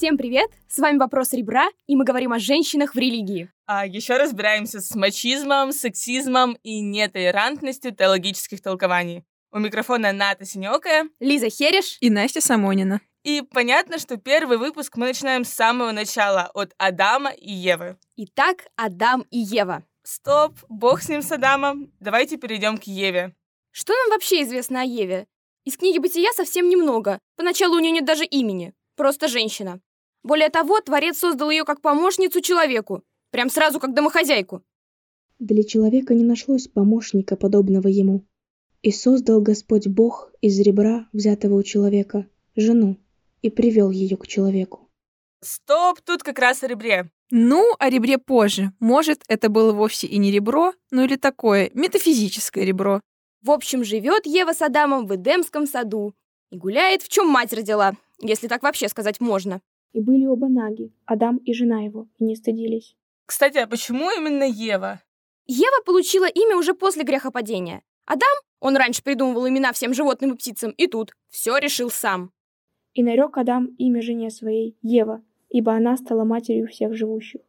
Всем привет! С вами «Вопрос ребра», и мы говорим о женщинах в религии. А еще разбираемся с мачизмом, сексизмом и нетолерантностью теологических толкований. У микрофона Ната Синёкая, Лиза Хереш и Настя Самонина. И понятно, что первый выпуск мы начинаем с самого начала, от Адама и Евы. Итак, Адам и Ева. Стоп, бог с ним с Адамом. Давайте перейдем к Еве. Что нам вообще известно о Еве? Из книги «Бытия» совсем немного. Поначалу у нее нет даже имени. Просто женщина. Более того, Творец создал ее как помощницу человеку. Прям сразу как домохозяйку. Для человека не нашлось помощника, подобного ему. И создал Господь Бог из ребра, взятого у человека, жену, и привел ее к человеку. Стоп, тут как раз о ребре. Ну, о ребре позже. Может, это было вовсе и не ребро, ну или такое метафизическое ребро. В общем, живет Ева с Адамом в Эдемском саду и гуляет, в чем мать родила, если так вообще сказать можно. И были оба наги, Адам и жена его, и не стыдились. Кстати, а почему именно Ева? Ева получила имя уже после грехопадения. Адам, он раньше придумывал имена всем животным и птицам, и тут все решил сам. И нарек Адам имя жене своей Ева, ибо она стала матерью всех живущих.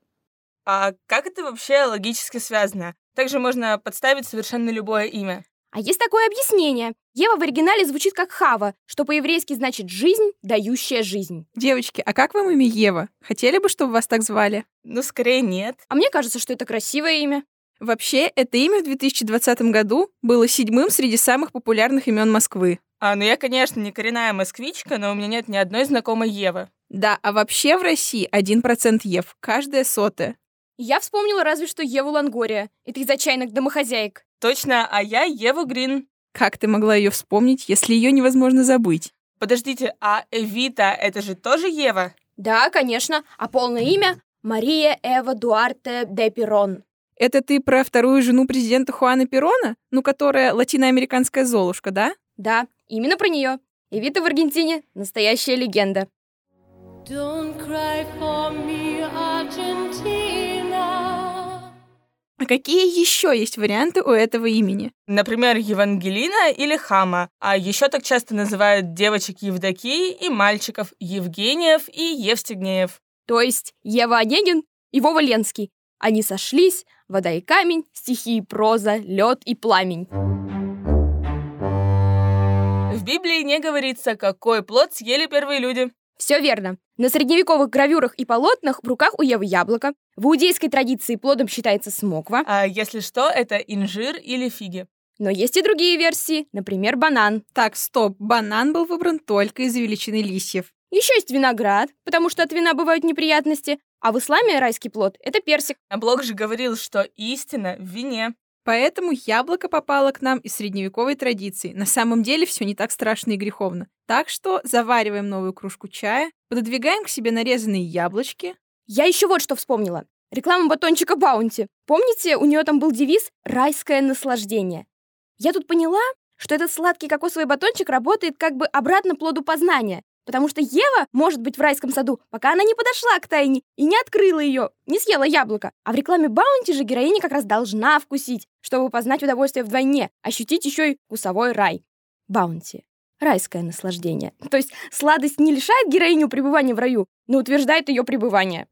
А как это вообще логически связано? Также можно подставить совершенно любое имя. А есть такое объяснение. Ева в оригинале звучит как Хава, что по-еврейски значит «жизнь, дающая жизнь». Девочки, а как вам имя Ева? Хотели бы, чтобы вас так звали? Ну, скорее нет. А мне кажется, что это красивое имя. Вообще, это имя в 2020 году было седьмым среди самых популярных имен Москвы. А, ну я, конечно, не коренная москвичка, но у меня нет ни одной знакомой Евы. Да, а вообще в России 1% Ев, каждая сотая. Я вспомнила разве что Еву Лангория. Это из отчаянных домохозяек. Точно, а я Ева Грин. Как ты могла ее вспомнить, если ее невозможно забыть? Подождите, а Эвита — это же тоже Ева? Да, конечно. А полное имя — Мария Эва Дуарте де Пирон. Это ты про вторую жену президента Хуана Перона? Ну, которая латиноамериканская Золушка, да? Да, именно про нее. Эвита в Аргентине — настоящая легенда. Don't cry for me, А какие еще есть варианты у этого имени? Например, Евангелина или Хама. А еще так часто называют девочек Евдокии и мальчиков Евгениев и Евстигнеев. То есть Ева Онегин и Вова Ленский. Они сошлись, вода и камень, стихи и проза, лед и пламень. В Библии не говорится, какой плод съели первые люди. Все верно. На средневековых гравюрах и полотнах в руках у Евы яблоко. В иудейской традиции плодом считается смоква. А если что, это инжир или фиги. Но есть и другие версии, например, банан. Так, стоп, банан был выбран только из-за величины листьев. Еще есть виноград, потому что от вина бывают неприятности. А в исламе райский плод — это персик. А Блок же говорил, что истина в вине. Поэтому яблоко попало к нам из средневековой традиции. На самом деле все не так страшно и греховно. Так что завариваем новую кружку чая, пододвигаем к себе нарезанные яблочки. Я еще вот что вспомнила. Реклама батончика Баунти. Помните, у нее там был девиз «Райское наслаждение». Я тут поняла, что этот сладкий кокосовый батончик работает как бы обратно плоду познания. Потому что Ева может быть в райском саду, пока она не подошла к тайне и не открыла ее, не съела яблоко. А в рекламе Баунти же героиня как раз должна вкусить, чтобы познать удовольствие вдвойне, ощутить еще и вкусовой рай. Баунти. Райское наслаждение. То есть сладость не лишает героиню пребывания в раю, но утверждает ее пребывание.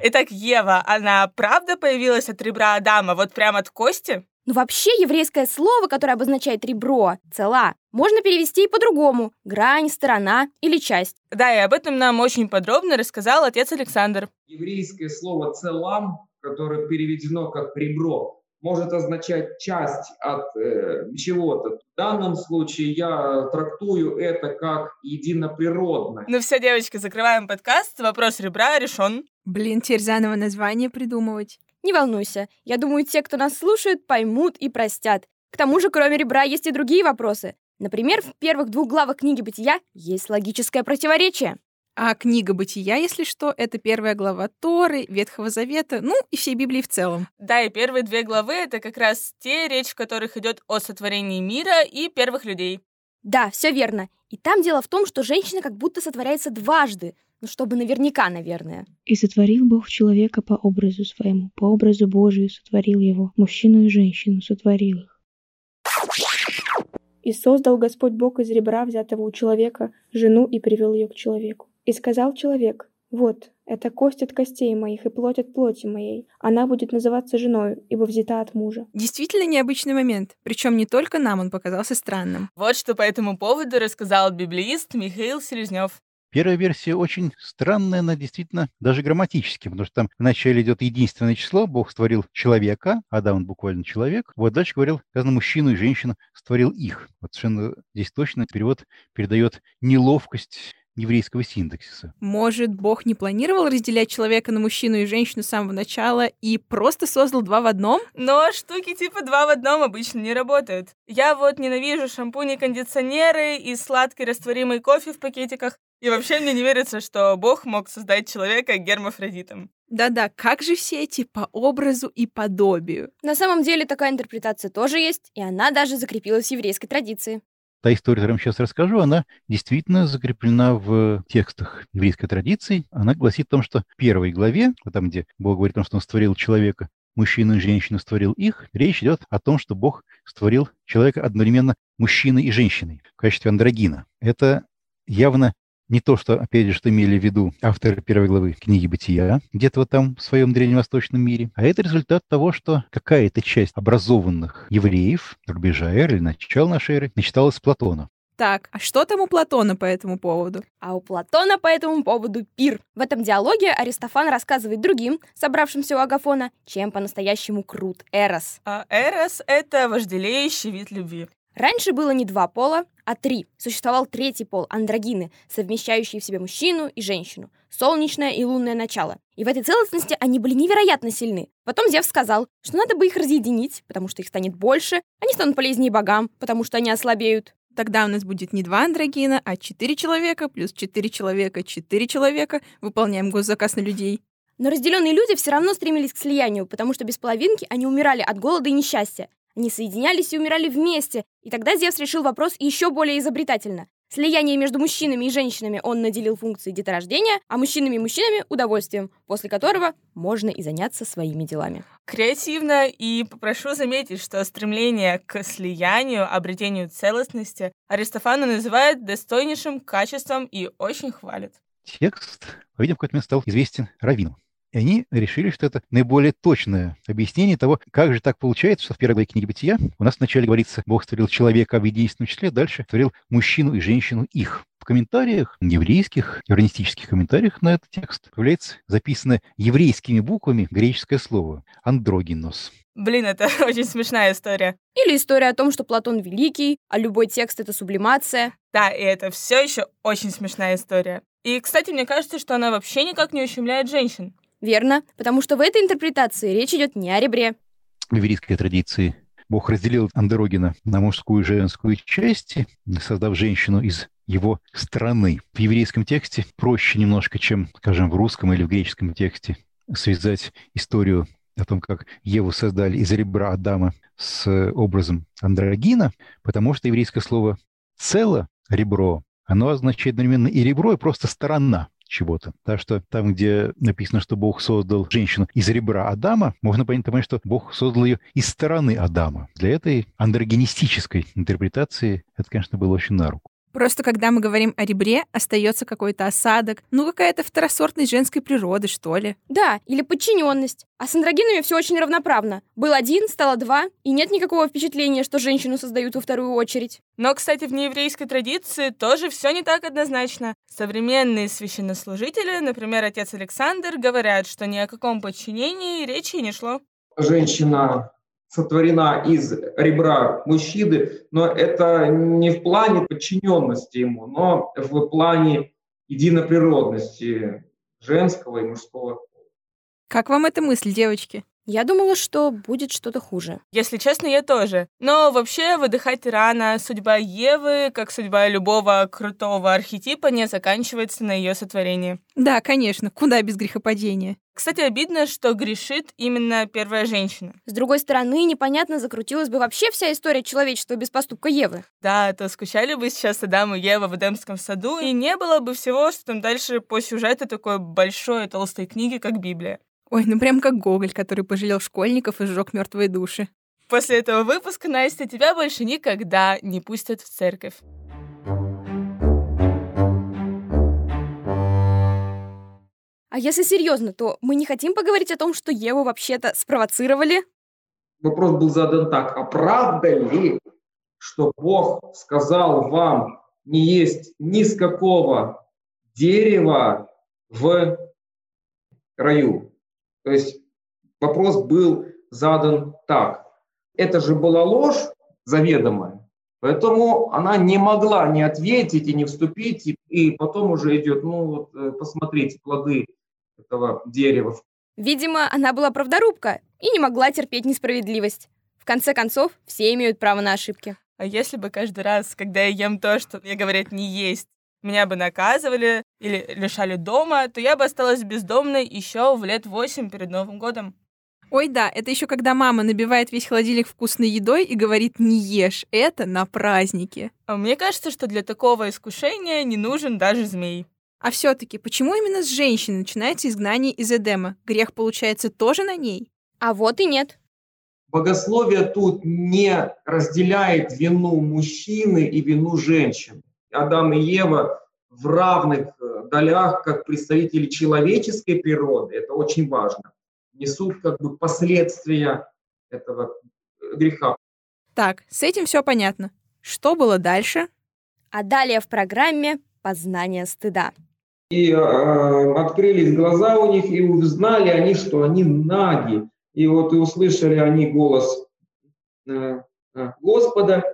Итак, Ева, она правда появилась от ребра Адама, вот прямо от кости? Ну вообще еврейское слово, которое обозначает ребро, цела, можно перевести и по-другому. Грань, сторона или часть. Да, и об этом нам очень подробно рассказал отец Александр. Еврейское слово «целам», которое переведено как «ребро», может означать часть от э, чего-то. В данном случае я трактую это как единоприродное. Ну все, девочки, закрываем подкаст. Вопрос ребра решен. Блин, теперь заново название придумывать. Не волнуйся, я думаю, те, кто нас слушает, поймут и простят. К тому же, кроме ребра, есть и другие вопросы. Например, в первых двух главах книги «Бытия» есть логическое противоречие. А книга «Бытия», если что, это первая глава Торы, Ветхого Завета, ну и всей Библии в целом. Да, и первые две главы — это как раз те, речь в которых идет о сотворении мира и первых людей. Да, все верно. И там дело в том, что женщина как будто сотворяется дважды, ну, чтобы наверняка, наверное. «И сотворил Бог человека по образу своему, по образу Божию сотворил его, мужчину и женщину сотворил их». И создал Господь Бог из ребра, взятого у человека, жену и привел ее к человеку. И сказал человек, вот, это кость от костей моих и плоть от плоти моей. Она будет называться женою, ибо взята от мужа. Действительно необычный момент. Причем не только нам он показался странным. Вот что по этому поводу рассказал библеист Михаил Селезнев. Первая версия очень странная, она действительно даже грамматически, потому что там вначале идет единственное число, Бог створил человека, Адам он буквально человек, вот дальше говорил, сказано, мужчину и женщину створил их. Вот совершенно здесь точно перевод передает неловкость еврейского синтаксиса. Может, Бог не планировал разделять человека на мужчину и женщину с самого начала и просто создал два в одном? Но штуки типа два в одном обычно не работают. Я вот ненавижу шампуни, кондиционеры и сладкий растворимый кофе в пакетиках. И вообще мне не верится, что Бог мог создать человека гермафродитом. Да-да, как же все эти по образу и подобию? На самом деле такая интерпретация тоже есть, и она даже закрепилась в еврейской традиции. Та история, которую я вам сейчас расскажу, она действительно закреплена в текстах еврейской традиции. Она гласит о том, что в первой главе, там, где Бог говорит о том, что Он створил человека, мужчину и женщину створил их, речь идет о том, что Бог створил человека одновременно мужчиной и женщиной в качестве андрогина. Это явно не то, что, опять же, что имели в виду авторы первой главы книги «Бытия», где-то вот там в своем древневосточном мире, а это результат того, что какая-то часть образованных евреев, рубежа эры или начала нашей эры, начиталась с Платона. Так, а что там у Платона по этому поводу? А у Платона по этому поводу пир. В этом диалоге Аристофан рассказывает другим, собравшимся у Агафона, чем по-настоящему крут Эрос. А Эрос — это вожделеющий вид любви. Раньше было не два пола, а три. Существовал третий пол – андрогины, совмещающие в себе мужчину и женщину, солнечное и лунное начало. И в этой целостности они были невероятно сильны. Потом Зевс сказал, что надо бы их разъединить, потому что их станет больше, они станут полезнее богам, потому что они ослабеют. Тогда у нас будет не два андрогина, а четыре человека, плюс четыре человека, четыре человека. Выполняем госзаказ на людей. Но разделенные люди все равно стремились к слиянию, потому что без половинки они умирали от голода и несчастья. Они соединялись и умирали вместе, и тогда Зевс решил вопрос еще более изобретательно. Слияние между мужчинами и женщинами он наделил функцией деторождения, а мужчинами и мужчинами — удовольствием, после которого можно и заняться своими делами. Креативно, и попрошу заметить, что стремление к слиянию, обретению целостности Аристофана называет достойнейшим качеством и очень хвалит. Текст, по-видимому, в какой-то момент стал известен Равину. И они решили, что это наиболее точное объяснение того, как же так получается, что в первой книги Бытия у нас вначале говорится, Бог створил человека в единственном числе, дальше створил мужчину и женщину их. В комментариях, еврейских, иронистических комментариях на этот текст появляется записано еврейскими буквами греческое слово «андрогинос». Блин, это очень смешная история. Или история о том, что Платон великий, а любой текст — это сублимация. Да, и это все еще очень смешная история. И, кстати, мне кажется, что она вообще никак не ущемляет женщин. Верно, потому что в этой интерпретации речь идет не о ребре. В еврейской традиции Бог разделил андрогина на мужскую и женскую части, создав женщину из его страны. В еврейском тексте проще немножко, чем, скажем, в русском или в греческом тексте, связать историю о том, как Еву создали из ребра Адама с образом андрогина, потому что еврейское слово «цело», «ребро», оно означает одновременно и ребро, и просто сторона чего-то. Так что там, где написано, что Бог создал женщину из ребра Адама, можно понять, что Бог создал ее из стороны Адама. Для этой андрогенистической интерпретации это, конечно, было очень на руку. Просто когда мы говорим о ребре, остается какой-то осадок, ну какая-то второсортность женской природы, что ли. Да, или подчиненность. А с андрогинами все очень равноправно. Был один, стало два, и нет никакого впечатления, что женщину создают во вторую очередь. Но, кстати, в нееврейской традиции тоже все не так однозначно. Современные священнослужители, например, отец Александр, говорят, что ни о каком подчинении речи не шло. Женщина сотворена из ребра мужчины, но это не в плане подчиненности ему, но в плане единоприродности женского и мужского. Как вам эта мысль, девочки? Я думала, что будет что-то хуже. Если честно, я тоже. Но вообще выдыхать рано. Судьба Евы, как судьба любого крутого архетипа, не заканчивается на ее сотворении. Да, конечно. Куда без грехопадения? Кстати, обидно, что грешит именно первая женщина. С другой стороны, непонятно, закрутилась бы вообще вся история человечества без поступка Евы. Да, то скучали бы сейчас Адам и Ева в Эдемском саду, и не было бы всего, что там дальше по сюжету такой большой толстой книги, как Библия. Ой, ну прям как Гоголь, который пожалел школьников и сжег мертвые души. После этого выпуска, Настя, тебя больше никогда не пустят в церковь. А если серьезно, то мы не хотим поговорить о том, что Еву вообще-то спровоцировали? Вопрос был задан так. А правда ли, что Бог сказал вам не есть ни с какого дерева в раю? То есть вопрос был задан так. Это же была ложь заведомая, поэтому она не могла не ответить и не вступить, и, и потом уже идет, ну вот э, посмотрите, плоды этого дерева. Видимо, она была правдорубка и не могла терпеть несправедливость. В конце концов, все имеют право на ошибки. А если бы каждый раз, когда я ем то, что мне говорят не есть, меня бы наказывали или лишали дома, то я бы осталась бездомной еще в лет восемь перед Новым годом. Ой, да, это еще когда мама набивает весь холодильник вкусной едой и говорит «не ешь, это на празднике». А мне кажется, что для такого искушения не нужен даже змей. А все-таки, почему именно с женщины начинается изгнание из Эдема? Грех, получается, тоже на ней? А вот и нет. Богословие тут не разделяет вину мужчины и вину женщины. Адам и Ева в равных э, долях, как представители человеческой природы, это очень важно, несут как бы последствия этого э, греха. Так, с этим все понятно. Что было дальше? А далее в программе «Познание стыда». И э, открылись глаза у них, и узнали они, что они наги. И вот и услышали они голос э, э, Господа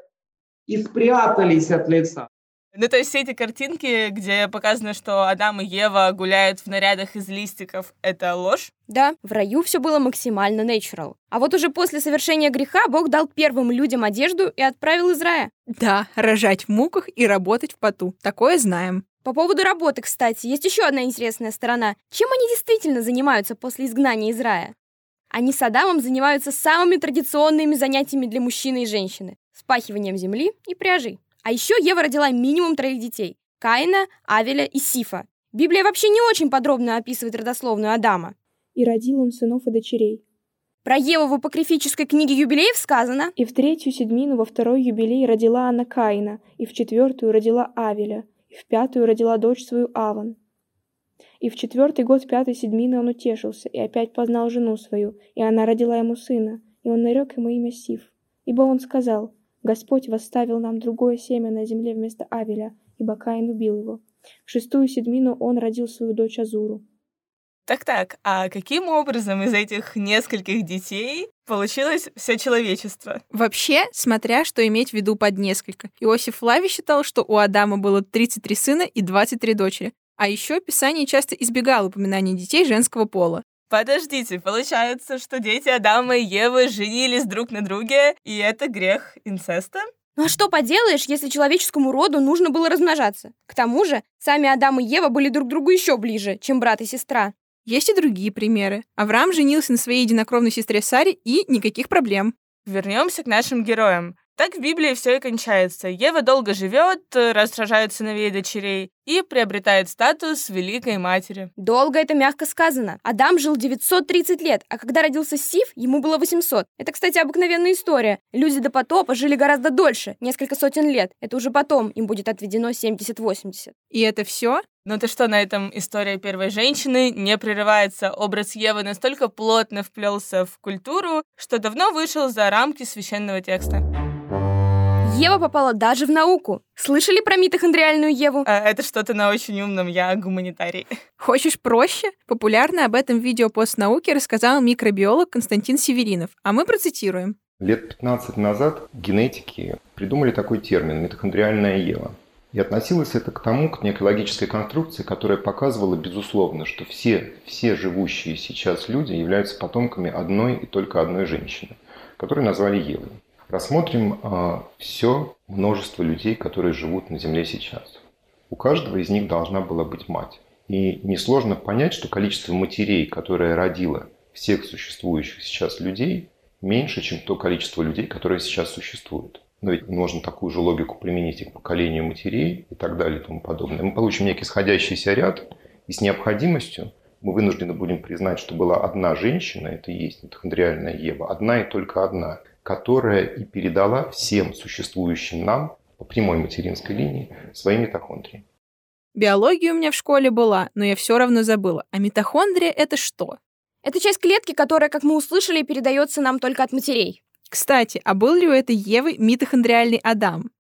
и спрятались от лица. Ну, то есть все эти картинки, где показано, что Адам и Ева гуляют в нарядах из листиков, это ложь? Да, в раю все было максимально natural. А вот уже после совершения греха Бог дал первым людям одежду и отправил из рая. Да, рожать в муках и работать в поту. Такое знаем. По поводу работы, кстати, есть еще одна интересная сторона. Чем они действительно занимаются после изгнания из рая? Они с Адамом занимаются самыми традиционными занятиями для мужчины и женщины – спахиванием земли и пряжи. А еще Ева родила минимум троих детей – Каина, Авеля и Сифа. Библия вообще не очень подробно описывает родословную Адама. И родил он сынов и дочерей. Про Еву в апокрифической книге юбилеев сказано «И в третью седьмину во второй юбилей родила она Каина, и в четвертую родила Авеля, и в пятую родила дочь свою Аван. И в четвертый год пятой седьмины он утешился, и опять познал жену свою, и она родила ему сына, и он нарек ему имя Сиф. Ибо он сказал, Господь восставил нам другое семя на земле вместо Авеля, ибо Каин убил его. В шестую седмину он родил свою дочь Азуру. Так-так, а каким образом из этих нескольких детей получилось все человечество? Вообще, смотря что иметь в виду под несколько. Иосиф Лави считал, что у Адама было 33 сына и 23 дочери. А еще Писание часто избегало упоминания детей женского пола. Подождите, получается, что дети Адама и Евы женились друг на друге, и это грех инцеста? Ну а что поделаешь, если человеческому роду нужно было размножаться? К тому же, сами Адам и Ева были друг другу еще ближе, чем брат и сестра. Есть и другие примеры. Авраам женился на своей единокровной сестре Саре, и никаких проблем. Вернемся к нашим героям. Так в Библии все и кончается. Ева долго живет, раз рожает сыновей и дочерей, и приобретает статус великой матери. Долго это мягко сказано. Адам жил 930 лет, а когда родился Сиф, ему было 800. Это, кстати, обыкновенная история. Люди до потопа жили гораздо дольше, несколько сотен лет. Это уже потом им будет отведено 70-80. И это все? Ну ты что, на этом история первой женщины не прерывается. Образ Евы настолько плотно вплелся в культуру, что давно вышел за рамки священного текста. Ева попала даже в науку. Слышали про митохондриальную Еву? А, это что-то на очень умном, я гуманитарий. Хочешь проще? Популярно об этом видео постнауки рассказал микробиолог Константин Северинов, а мы процитируем. Лет 15 назад генетики придумали такой термин «митохондриальная Ева». И относилось это к тому, к некой логической конструкции, которая показывала, безусловно, что все, все живущие сейчас люди являются потомками одной и только одной женщины, которую назвали Евой. Рассмотрим э, все множество людей, которые живут на Земле сейчас. У каждого из них должна была быть мать. И несложно понять, что количество матерей, которое родило всех существующих сейчас людей, меньше, чем то количество людей, которые сейчас существуют. Но ведь можно такую же логику применить и к поколению матерей и так далее и тому подобное. Мы получим некий сходящийся ряд, и с необходимостью мы вынуждены будем признать, что была одна женщина, это и есть митохондриальная Ева, одна и только одна – которая и передала всем существующим нам по прямой материнской линии свои митохондрии. Биология у меня в школе была, но я все равно забыла. А митохондрия — это что? Это часть клетки, которая, как мы услышали, передается нам только от матерей. Кстати, а был ли у этой Евы митохондриальный Адам?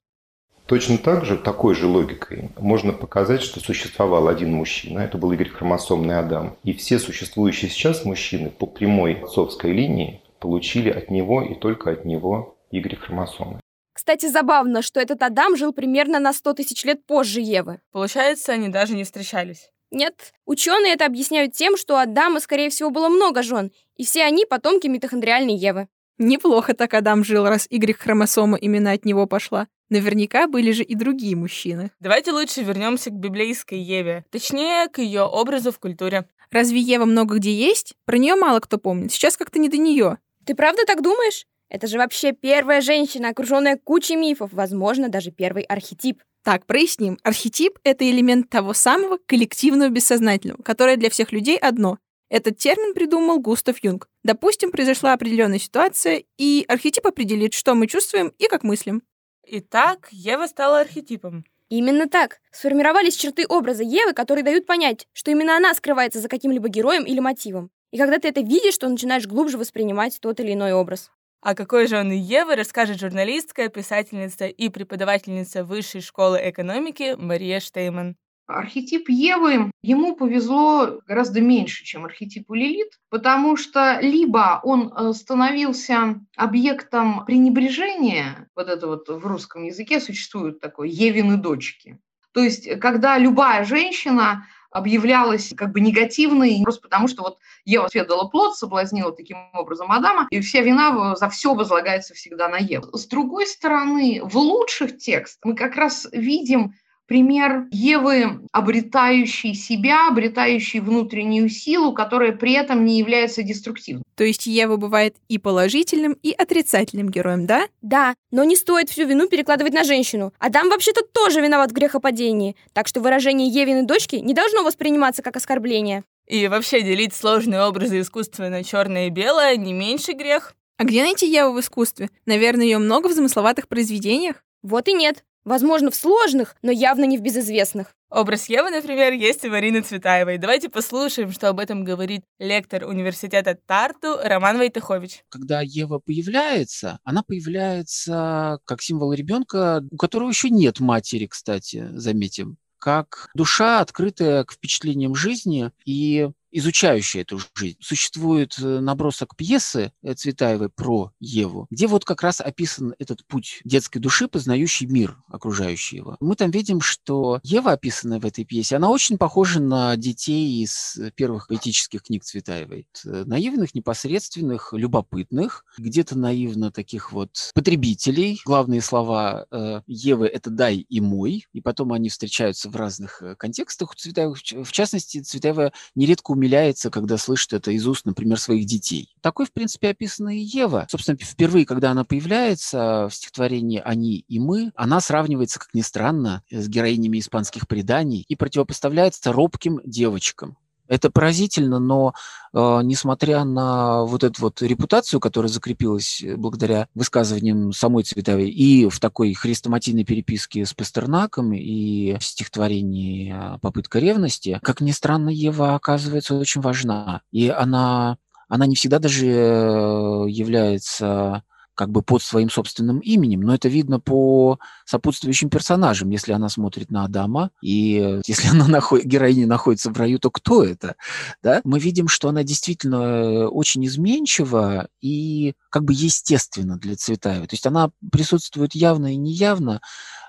Точно так же, такой же логикой, можно показать, что существовал один мужчина, это был Y-хромосомный Адам, и все существующие сейчас мужчины по прямой отцовской линии получили от него и только от него Y-хромосомы. Кстати, забавно, что этот Адам жил примерно на 100 тысяч лет позже Евы. Получается, они даже не встречались. Нет, ученые это объясняют тем, что у Адама, скорее всего, было много жен, и все они потомки митохондриальной Евы. Неплохо так Адам жил, раз Y-хромосома именно от него пошла. Наверняка были же и другие мужчины. Давайте лучше вернемся к библейской Еве, точнее, к ее образу в культуре. Разве Ева много где есть? Про нее мало кто помнит. Сейчас как-то не до нее. Ты правда так думаешь? Это же вообще первая женщина, окруженная кучей мифов, возможно, даже первый архетип. Так, проясним. Архетип — это элемент того самого коллективного бессознательного, которое для всех людей одно. Этот термин придумал Густав Юнг. Допустим, произошла определенная ситуация, и архетип определит, что мы чувствуем и как мыслим. Итак, Ева стала архетипом. Именно так. Сформировались черты образа Евы, которые дают понять, что именно она скрывается за каким-либо героем или мотивом. И когда ты это видишь, то начинаешь глубже воспринимать тот или иной образ. А какой же он и Евы, расскажет журналистка, писательница и преподавательница Высшей школы экономики Мария Штейман. Архетип Евы, ему повезло гораздо меньше, чем архетипу Лилит, потому что либо он э, становился объектом пренебрежения, вот это вот в русском языке существует такое «Евины дочки», то есть когда любая женщина объявлялась как бы негативной, просто потому что вот Ева сведала плод, соблазнила таким образом Адама, и вся вина за все возлагается всегда на Еву. С другой стороны, в лучших текстах мы как раз видим пример Евы, обретающей себя, обретающей внутреннюю силу, которая при этом не является деструктивной. То есть Ева бывает и положительным, и отрицательным героем, да? Да, но не стоит всю вину перекладывать на женщину. Адам вообще-то тоже виноват в грехопадении, так что выражение Евиной дочки не должно восприниматься как оскорбление. И вообще делить сложные образы искусства на черное и белое не меньший грех. А где найти Еву в искусстве? Наверное, ее много в замысловатых произведениях? Вот и нет. Возможно, в сложных, но явно не в безызвестных. Образ Евы, например, есть у Марины Цветаевой. Давайте послушаем, что об этом говорит лектор университета Тарту Роман Войтахович. Когда Ева появляется, она появляется как символ ребенка, у которого еще нет матери, кстати, заметим как душа, открытая к впечатлениям жизни и изучающая эту жизнь. Существует э, набросок пьесы э, Цветаевой про Еву, где вот как раз описан этот путь детской души, познающий мир окружающий его. Мы там видим, что Ева, описанная в этой пьесе, она очень похожа на детей из первых поэтических книг Цветаевой. Э, наивных, непосредственных, любопытных, где-то наивно таких вот потребителей. Главные слова Евы — это «дай» и «мой», и потом они встречаются в разных контекстах у Цветаевой. В частности, Цветаева нередко умеет умиляется, когда слышит это из уст, например, своих детей. Такой, в принципе, описана и Ева. Собственно, впервые, когда она появляется в стихотворении «Они и мы», она сравнивается, как ни странно, с героинями испанских преданий и противопоставляется робким девочкам. Это поразительно, но э, несмотря на вот эту вот репутацию, которая закрепилась э, благодаря высказываниям самой Цветовой и в такой хрестоматийной переписке с Пастернаком и в стихотворении э, «Попытка ревности», как ни странно, Ева оказывается очень важна. И она, она не всегда даже э, является как бы под своим собственным именем, но это видно по сопутствующим персонажам. Если она смотрит на Адама, и если она наход... героиня находится в раю, то кто это? Да? Мы видим, что она действительно э, очень изменчива и как бы естественно для Цветаевой. То есть она присутствует явно и неявно,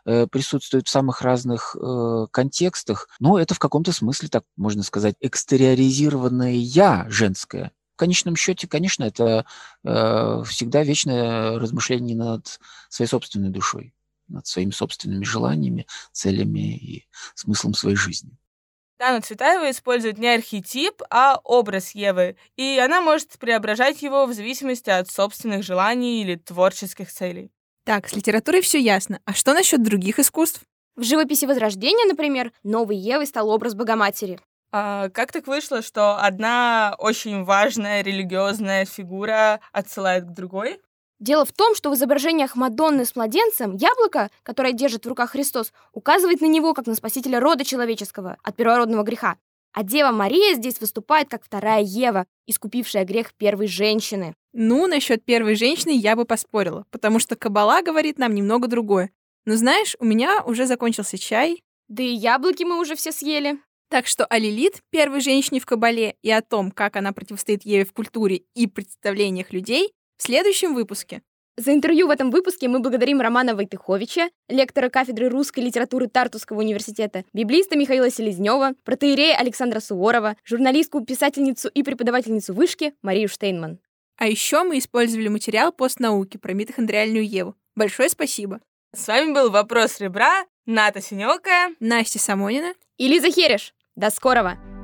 э, присутствует в самых разных э, контекстах, но это в каком-то смысле, так можно сказать, экстериоризированное «я» женское, в конечном счете, конечно, это э, всегда вечное размышление над своей собственной душой, над своими собственными желаниями, целями и смыслом своей жизни. Дана Цветаева использует не архетип, а образ Евы, и она может преображать его в зависимости от собственных желаний или творческих целей. Так, с литературой все ясно. А что насчет других искусств? В живописи Возрождения, например, новой Евой стал образ Богоматери. А как так вышло, что одна очень важная религиозная фигура отсылает к другой? Дело в том, что в изображениях Мадонны с младенцем яблоко, которое держит в руках Христос, указывает на него как на спасителя рода человеческого от первородного греха. А Дева Мария здесь выступает как вторая Ева, искупившая грех первой женщины. Ну, насчет первой женщины я бы поспорила, потому что Кабала говорит нам немного другое. Но знаешь, у меня уже закончился чай, Да и яблоки мы уже все съели. Так что о Лилит, первой женщине в Кабале, и о том, как она противостоит Еве в культуре и представлениях людей, в следующем выпуске. За интервью в этом выпуске мы благодарим Романа Войтыховича, лектора кафедры русской литературы Тартусского университета, библиста Михаила Селезнева, протеерея Александра Суворова, журналистку, писательницу и преподавательницу вышки Марию Штейнман. А еще мы использовали материал постнауки про митохондриальную Еву. Большое спасибо. С вами был «Вопрос ребра», Ната Синёкая. Настя Самонина. И Лиза Хереш. До скорого!